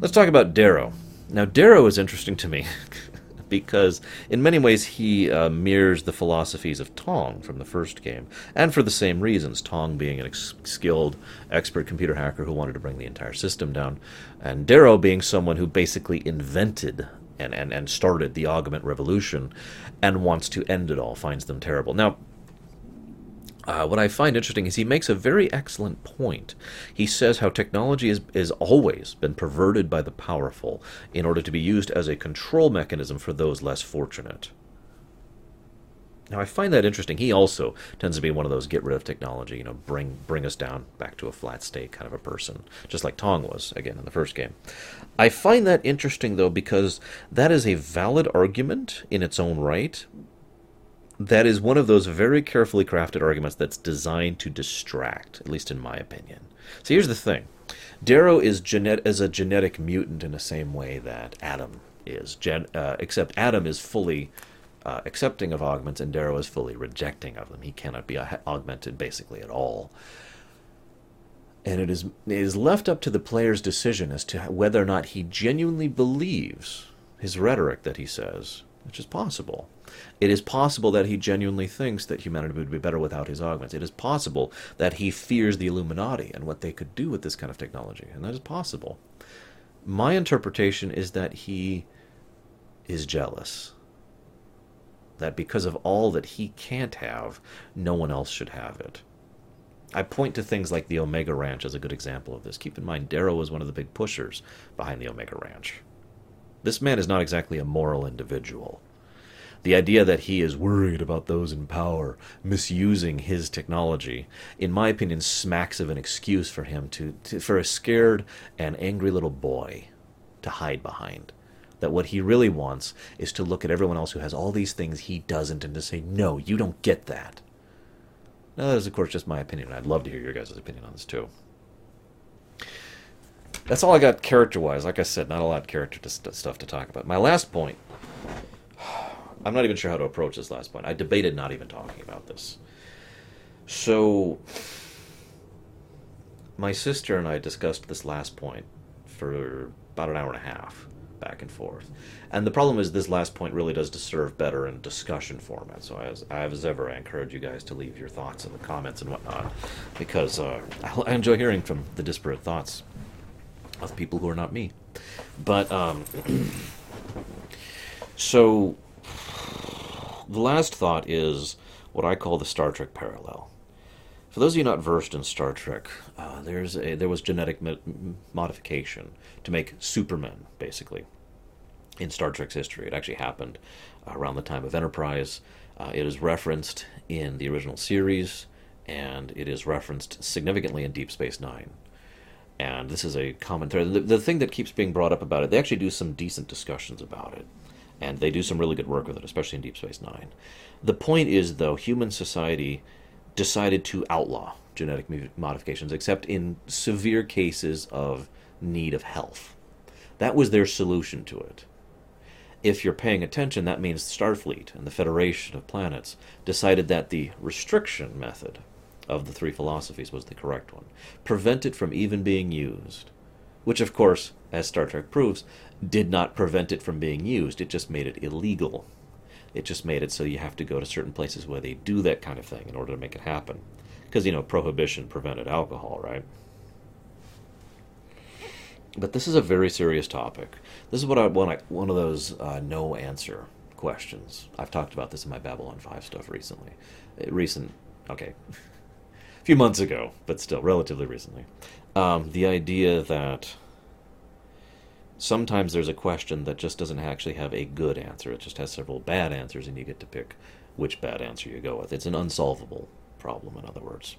Let's talk about Darrow. Now, Darrow is interesting to me (laughs) because, in many ways, he uh, mirrors the philosophies of Tong from the first game, and for the same reasons. Tong being an ex- skilled, expert computer hacker who wanted to bring the entire system down, and Darrow being someone who basically invented and, and, and started the augment revolution and wants to end it all, finds them terrible. Now, uh, what I find interesting is he makes a very excellent point. He says how technology has, has always been perverted by the powerful in order to be used as a control mechanism for those less fortunate. Now I find that interesting. He also tends to be one of those get rid of technology, you know, bring bring us down back to a flat state kind of a person, just like Tong was again in the first game. I find that interesting though because that is a valid argument in its own right. That is one of those very carefully crafted arguments that's designed to distract, at least in my opinion. So here's the thing. Darrow is, genet- is a genetic mutant in the same way that Adam is, Gen- uh, except Adam is fully uh, accepting of augments, and Darrow is fully rejecting of them. He cannot be augmented basically at all. And it is, it is left up to the player's decision as to whether or not he genuinely believes his rhetoric that he says, which is possible. It is possible that he genuinely thinks that humanity would be better without his augments. It is possible that he fears the Illuminati and what they could do with this kind of technology, and that is possible. My interpretation is that he is jealous that because of all that he can't have, no one else should have it. I point to things like the Omega Ranch as a good example of this. Keep in mind, Darrow was one of the big pushers behind the Omega Ranch. This man is not exactly a moral individual. The idea that he is worried about those in power misusing his technology, in my opinion, smacks of an excuse for him to, to for a scared and angry little boy to hide behind that what he really wants is to look at everyone else who has all these things he doesn't and to say, no, you don't get that. Now, that is, of course, just my opinion. I'd love to hear your guys' opinion on this, too. That's all I got character wise. Like I said, not a lot of character to st- stuff to talk about. My last point I'm not even sure how to approach this last point. I debated not even talking about this. So, my sister and I discussed this last point for about an hour and a half back and forth. And the problem is, this last point really does deserve better in discussion format. So, as, as ever, I encourage you guys to leave your thoughts in the comments and whatnot, because uh, I enjoy hearing from the disparate thoughts of people who are not me. But, um, (clears throat) so, the last thought is what I call the Star Trek parallel. For those of you not versed in Star Trek, uh, there's a, there was genetic mo- modification to make Supermen, basically, in Star Trek's history. It actually happened around the time of Enterprise. Uh, it is referenced in the original series, and it is referenced significantly in Deep Space Nine. And this is a common thread. The, the thing that keeps being brought up about it, they actually do some decent discussions about it and they do some really good work with it, especially in Deep Space Nine. The point is, though, human society decided to outlaw genetic modifications, except in severe cases of need of health. That was their solution to it. If you're paying attention, that means Starfleet and the Federation of Planets decided that the restriction method of the three philosophies was the correct one. Prevent it from even being used. Which, of course, as Star Trek proves, did not prevent it from being used. It just made it illegal. It just made it so you have to go to certain places where they do that kind of thing in order to make it happen. Because, you know, prohibition prevented alcohol, right? But this is a very serious topic. This is what I want. One of those uh, no answer questions. I've talked about this in my Babylon Five stuff recently. Uh, recent, okay, (laughs) a few months ago, but still relatively recently. Um, the idea that sometimes there's a question that just doesn't actually have a good answer. It just has several bad answers, and you get to pick which bad answer you go with. It's an unsolvable problem, in other words.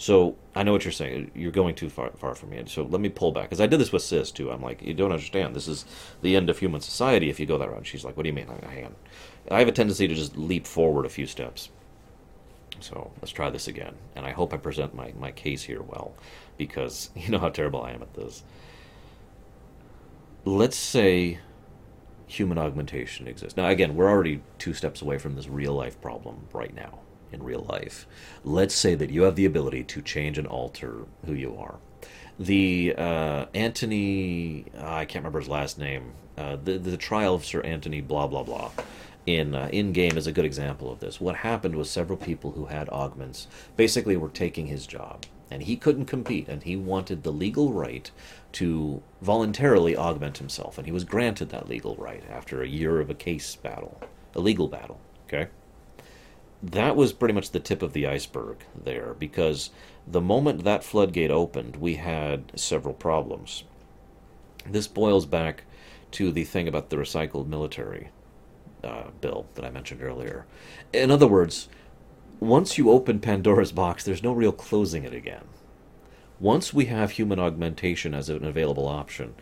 So I know what you're saying. You're going too far far from me. So let me pull back because I did this with Sis too. I'm like, you don't understand. This is the end of human society if you go that route. She's like, what do you mean? Hang on. I have a tendency to just leap forward a few steps. So let's try this again. And I hope I present my, my case here well because (laughs) you know how terrible I am at this. Let's say human augmentation exists. Now, again, we're already two steps away from this real life problem right now in real life. Let's say that you have the ability to change and alter who you are. The uh, Anthony, uh, I can't remember his last name. Uh, the the trial of Sir Anthony, blah blah blah, in uh, in game is a good example of this. What happened was several people who had augments basically were taking his job, and he couldn't compete, and he wanted the legal right to voluntarily augment himself, and he was granted that legal right after a year of a case battle, a legal battle. Okay that was pretty much the tip of the iceberg there because the moment that floodgate opened, we had several problems. This boils back to the thing about the recycled military uh, bill that I mentioned earlier. In other words, once you open Pandora's box, there's no real closing it again. Once we have human augmentation as an available option,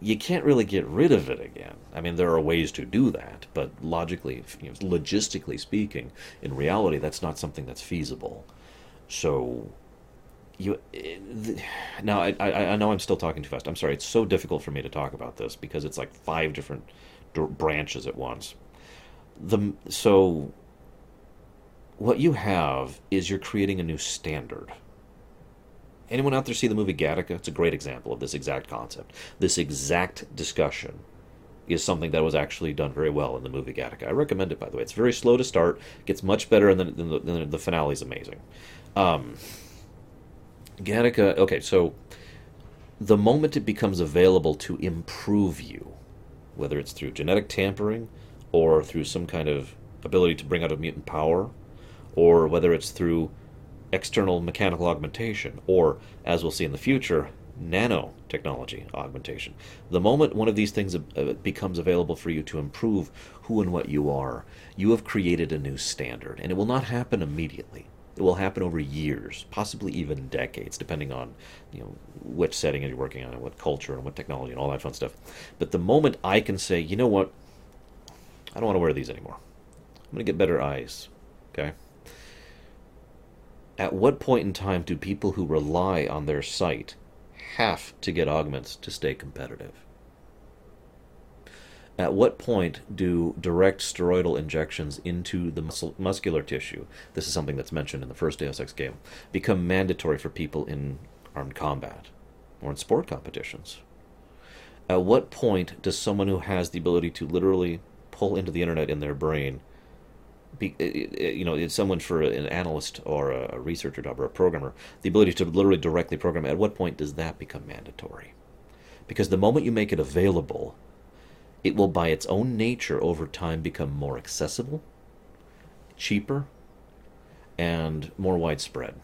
you can't really get rid of it again. I mean, there are ways to do that, but logically, you know, logistically speaking, in reality, that's not something that's feasible. So, you eh, now I, I, I know I'm still talking too fast. I'm sorry. It's so difficult for me to talk about this because it's like five different branches at once. The so what you have is you're creating a new standard Anyone out there see the movie Gattaca? It's a great example of this exact concept. This exact discussion is something that was actually done very well in the movie Gattaca. I recommend it, by the way. It's very slow to start, gets much better, and then, the, then the finale is amazing. Um, Gattaca, okay, so the moment it becomes available to improve you, whether it's through genetic tampering or through some kind of ability to bring out a mutant power, or whether it's through external mechanical augmentation, or, as we'll see in the future, nanotechnology augmentation. The moment one of these things uh, becomes available for you to improve who and what you are, you have created a new standard, and it will not happen immediately. It will happen over years, possibly even decades, depending on you know which setting you're working on and what culture and what technology and all that fun stuff. But the moment I can say, you know what, I don't want to wear these anymore. I'm going to get better eyes. Okay at what point in time do people who rely on their sight have to get augments to stay competitive? At what point do direct steroidal injections into the muscular tissue, this is something that's mentioned in the first Deus Ex game, become mandatory for people in armed combat or in sport competitions? At what point does someone who has the ability to literally pull into the internet in their brain be, uh, uh, you know, it's someone for an analyst or a researcher job or a programmer, the ability to literally directly program, at what point does that become mandatory? Because the moment you make it available, it will by its own nature over time become more accessible, cheaper, and more widespread.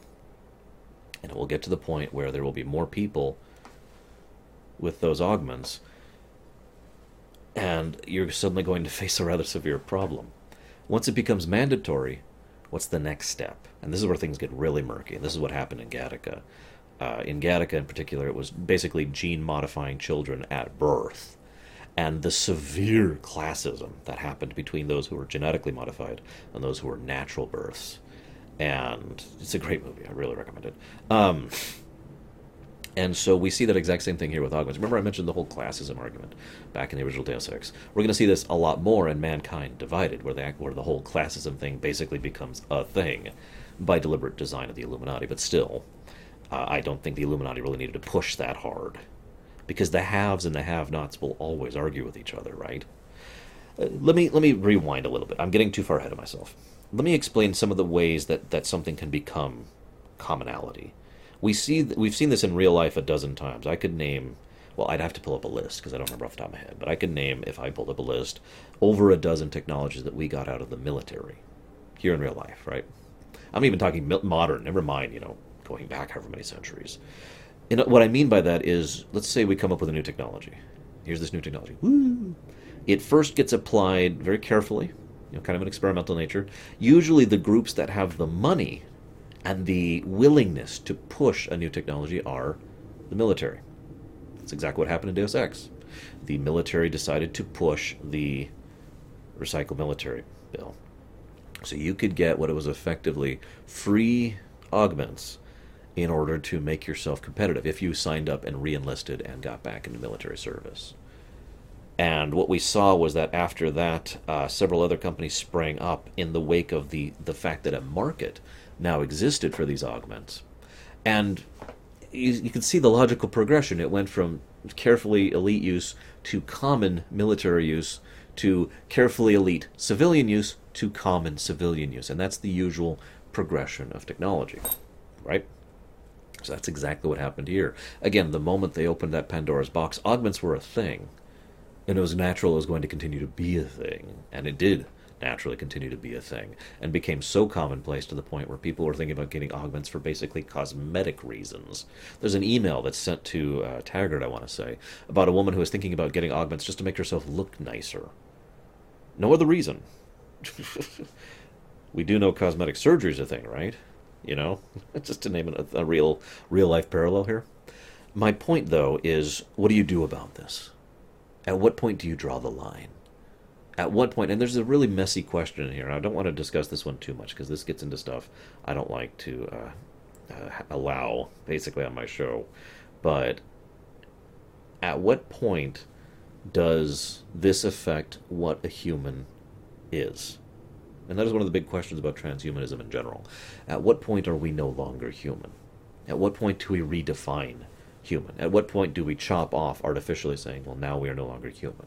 And it will get to the point where there will be more people with those augments, and you're suddenly going to (laughs) face a rather severe problem once it becomes mandatory, what's the next step? And this is where things get really murky. And this is what happened in Gattaca. Uh, in Gattaca, in particular, it was basically gene modifying children at birth. And the severe classism that happened between those who were genetically modified and those who were natural births. And it's a great movie. I really recommend it. Um, and so we see that exact same thing here with augments. Remember, I mentioned the whole classism argument back in the original Deus Ex. We're going to see this a lot more in Mankind Divided, where the where the whole classism thing basically becomes a thing by deliberate design of the Illuminati. But still, uh, I don't think the Illuminati really needed to push that hard, because the haves and the have-nots will always argue with each other, right? Uh, let me let me rewind a little bit. I'm getting too far ahead of myself. Let me explain some of the ways that, that something can become commonality we see we've seen this in real life a dozen times. I could name well, I'd have to pull up a list because I don't remember off the top of my head, but I could name if I pulled up a list over a dozen technologies that we got out of the military here in real life, right? I'm even talking modern, never mind, you know, going back however many centuries. And uh, what I mean by that is, let's say we come up with a new technology. Here's this new technology. Woo! It first gets applied very carefully, you know, kind of an experimental nature. Usually, the groups that have the money and the willingness to push a new technology are the military. That's exactly what happened in Deus Ex. The military decided to push the recycle military bill. So you could get what it was effectively free augments in order to make yourself competitive if you signed up and re-enlisted and got back into military service. And what we saw was that after that, uh, several other companies sprang up in the wake of the, the fact that a market now existed for these augments. And you, you can see the logical progression. It went from carefully elite use to common military use to carefully elite civilian use to common civilian use. And that's the usual progression of technology, right? So that's exactly what happened here. Again, the moment they opened that Pandora's box, augments were a thing. And it was natural it was going to continue to be a thing. And it did naturally continue to be a thing. And became so commonplace to the point where people were thinking about getting augments for basically cosmetic reasons. There's an email that's sent to uh, Taggart, I want to say, about a woman who was thinking about getting augments just to make herself look nicer. No other reason. (laughs) we do know cosmetic surgery is a thing, right? You know, (laughs) just to name a, a real real life parallel here. My point, though, is what do you do about this? At what point do you draw the line? At what point, and there's a really messy question here. I don't want to discuss this one too much because this gets into stuff I don't like to uh, uh, allow, basically, on my show. But at what point does this affect what a human is? And that is one of the big questions about transhumanism in general. At what point are we no longer human? At what point do we redefine human? At what point do we chop off artificially saying, well, now we are no longer human?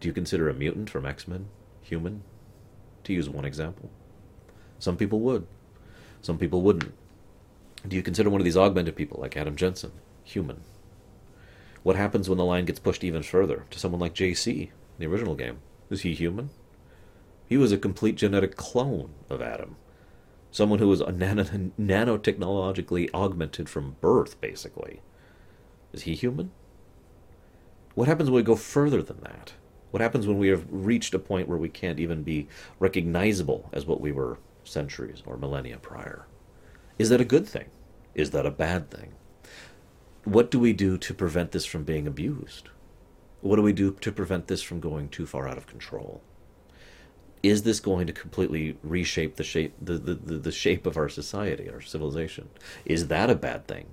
Do you consider a mutant from X Men human? To use one example. Some people would. Some people wouldn't. Do you consider one of these augmented people, like Adam Jensen, human? What happens when the line gets pushed even further to someone like JC, in the original game? Is he human? He was a complete genetic clone of Adam. Someone who was nano- nanotechnologically augmented from birth, basically. Is he human? What happens when we go further than that? What happens when we have reached a point where we can't even be recognizable as what we were centuries or millennia prior? Is that a good thing? Is that a bad thing? What do we do to prevent this from being abused? What do we do to prevent this from going too far out of control? is this going to completely reshape the shape the, the, the, the, shape of our society, our civilization? Is that a bad thing?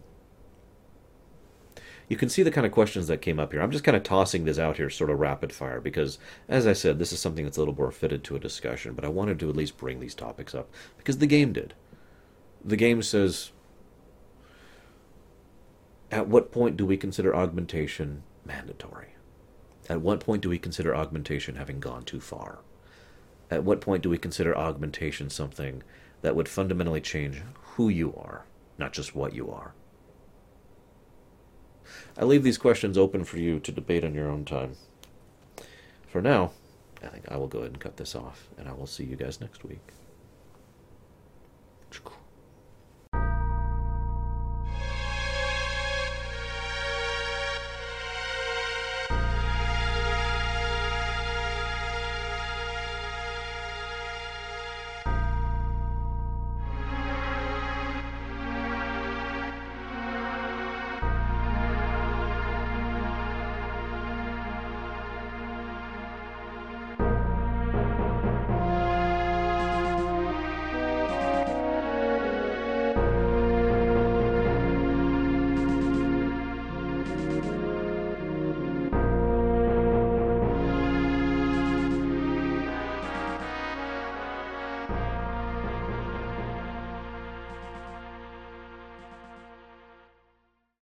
You can see the kind of questions that came up here. I'm just kind of tossing this out here sort of rapid fire because as I said, this is something that's a little more fitted to a discussion, but I wanted to at least bring these topics up because the game did. The game says at what point do we consider augmentation mandatory? At what point do we consider augmentation having gone too far? at what point do we consider augmentation something that would fundamentally change who you are, not just what you are? I leave these questions open for you to debate on your own time. For now, I think I will go ahead and cut this off, and I will see you guys next week.